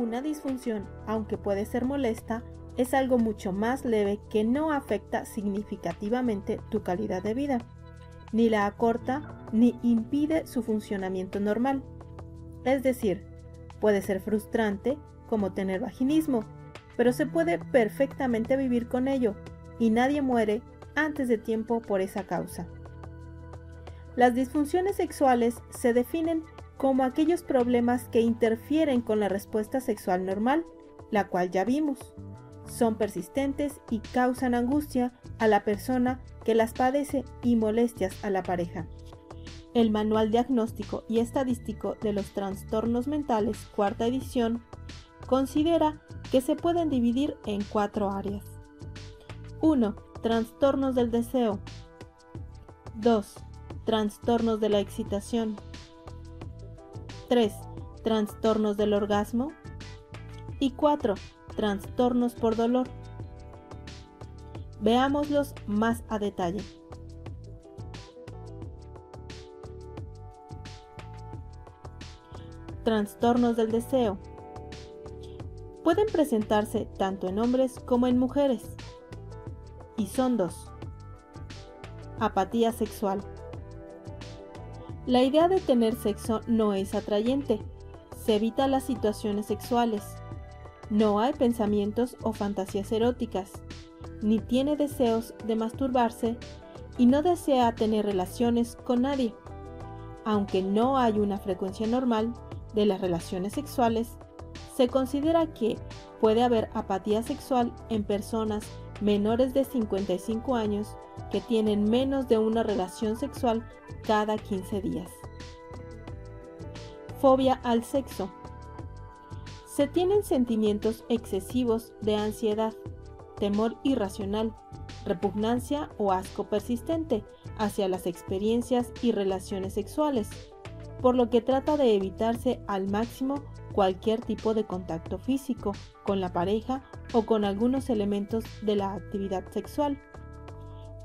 una disfunción, aunque puede ser molesta, es algo mucho más leve que no afecta significativamente tu calidad de vida, ni la acorta ni impide su funcionamiento normal. Es decir, puede ser frustrante, como tener vaginismo, pero se puede perfectamente vivir con ello y nadie muere antes de tiempo por esa causa. Las disfunciones sexuales se definen como aquellos problemas que interfieren con la respuesta sexual normal, la cual ya vimos. Son persistentes y causan angustia a la persona que las padece y molestias a la pareja. El Manual Diagnóstico y Estadístico de los Trastornos Mentales, cuarta edición, considera que se pueden dividir en cuatro áreas. 1. Trastornos del deseo. 2. Trastornos de la excitación. 3. Trastornos del orgasmo. Y 4. Trastornos por dolor. Veámoslos más a detalle. Trastornos del deseo. Pueden presentarse tanto en hombres como en mujeres. Y son dos. Apatía sexual. La idea de tener sexo no es atrayente. Se evita las situaciones sexuales. No hay pensamientos o fantasías eróticas. Ni tiene deseos de masturbarse y no desea tener relaciones con nadie. Aunque no hay una frecuencia normal de las relaciones sexuales, se considera que puede haber apatía sexual en personas menores de 55 años que tienen menos de una relación sexual cada 15 días. Fobia al sexo. Se tienen sentimientos excesivos de ansiedad, temor irracional, repugnancia o asco persistente hacia las experiencias y relaciones sexuales, por lo que trata de evitarse al máximo cualquier tipo de contacto físico con la pareja o con algunos elementos de la actividad sexual,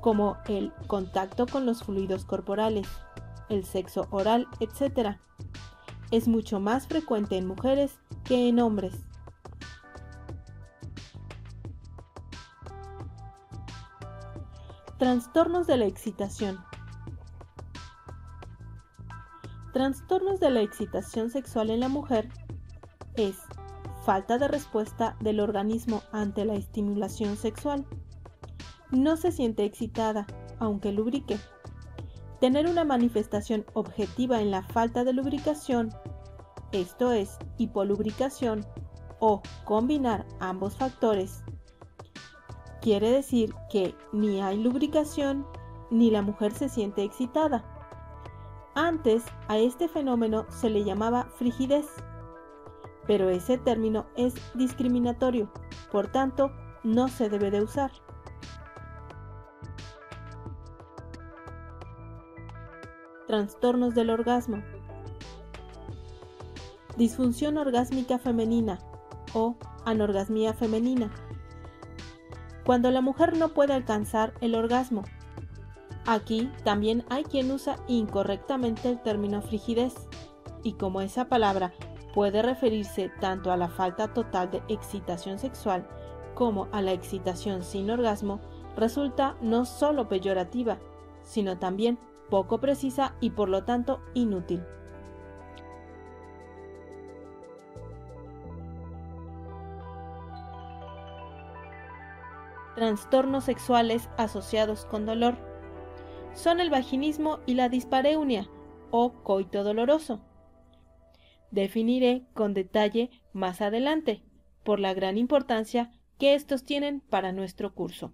como el contacto con los fluidos corporales, el sexo oral, etc. Es mucho más frecuente en mujeres que en hombres. Trastornos de la excitación. Trastornos de la excitación sexual en la mujer es falta de respuesta del organismo ante la estimulación sexual. No se siente excitada, aunque lubrique. Tener una manifestación objetiva en la falta de lubricación, esto es, hipolubricación, o combinar ambos factores. Quiere decir que ni hay lubricación ni la mujer se siente excitada. Antes a este fenómeno se le llamaba frigidez pero ese término es discriminatorio, por tanto, no se debe de usar. Trastornos del orgasmo. Disfunción orgásmica femenina o anorgasmía femenina. Cuando la mujer no puede alcanzar el orgasmo. Aquí también hay quien usa incorrectamente el término frigidez, y como esa palabra puede referirse tanto a la falta total de excitación sexual como a la excitación sin orgasmo, resulta no solo peyorativa, sino también poco precisa y por lo tanto inútil. Trastornos sexuales asociados con dolor son el vaginismo y la dispareunia o coito doloroso definiré con detalle más adelante, por la gran importancia que estos tienen para nuestro curso.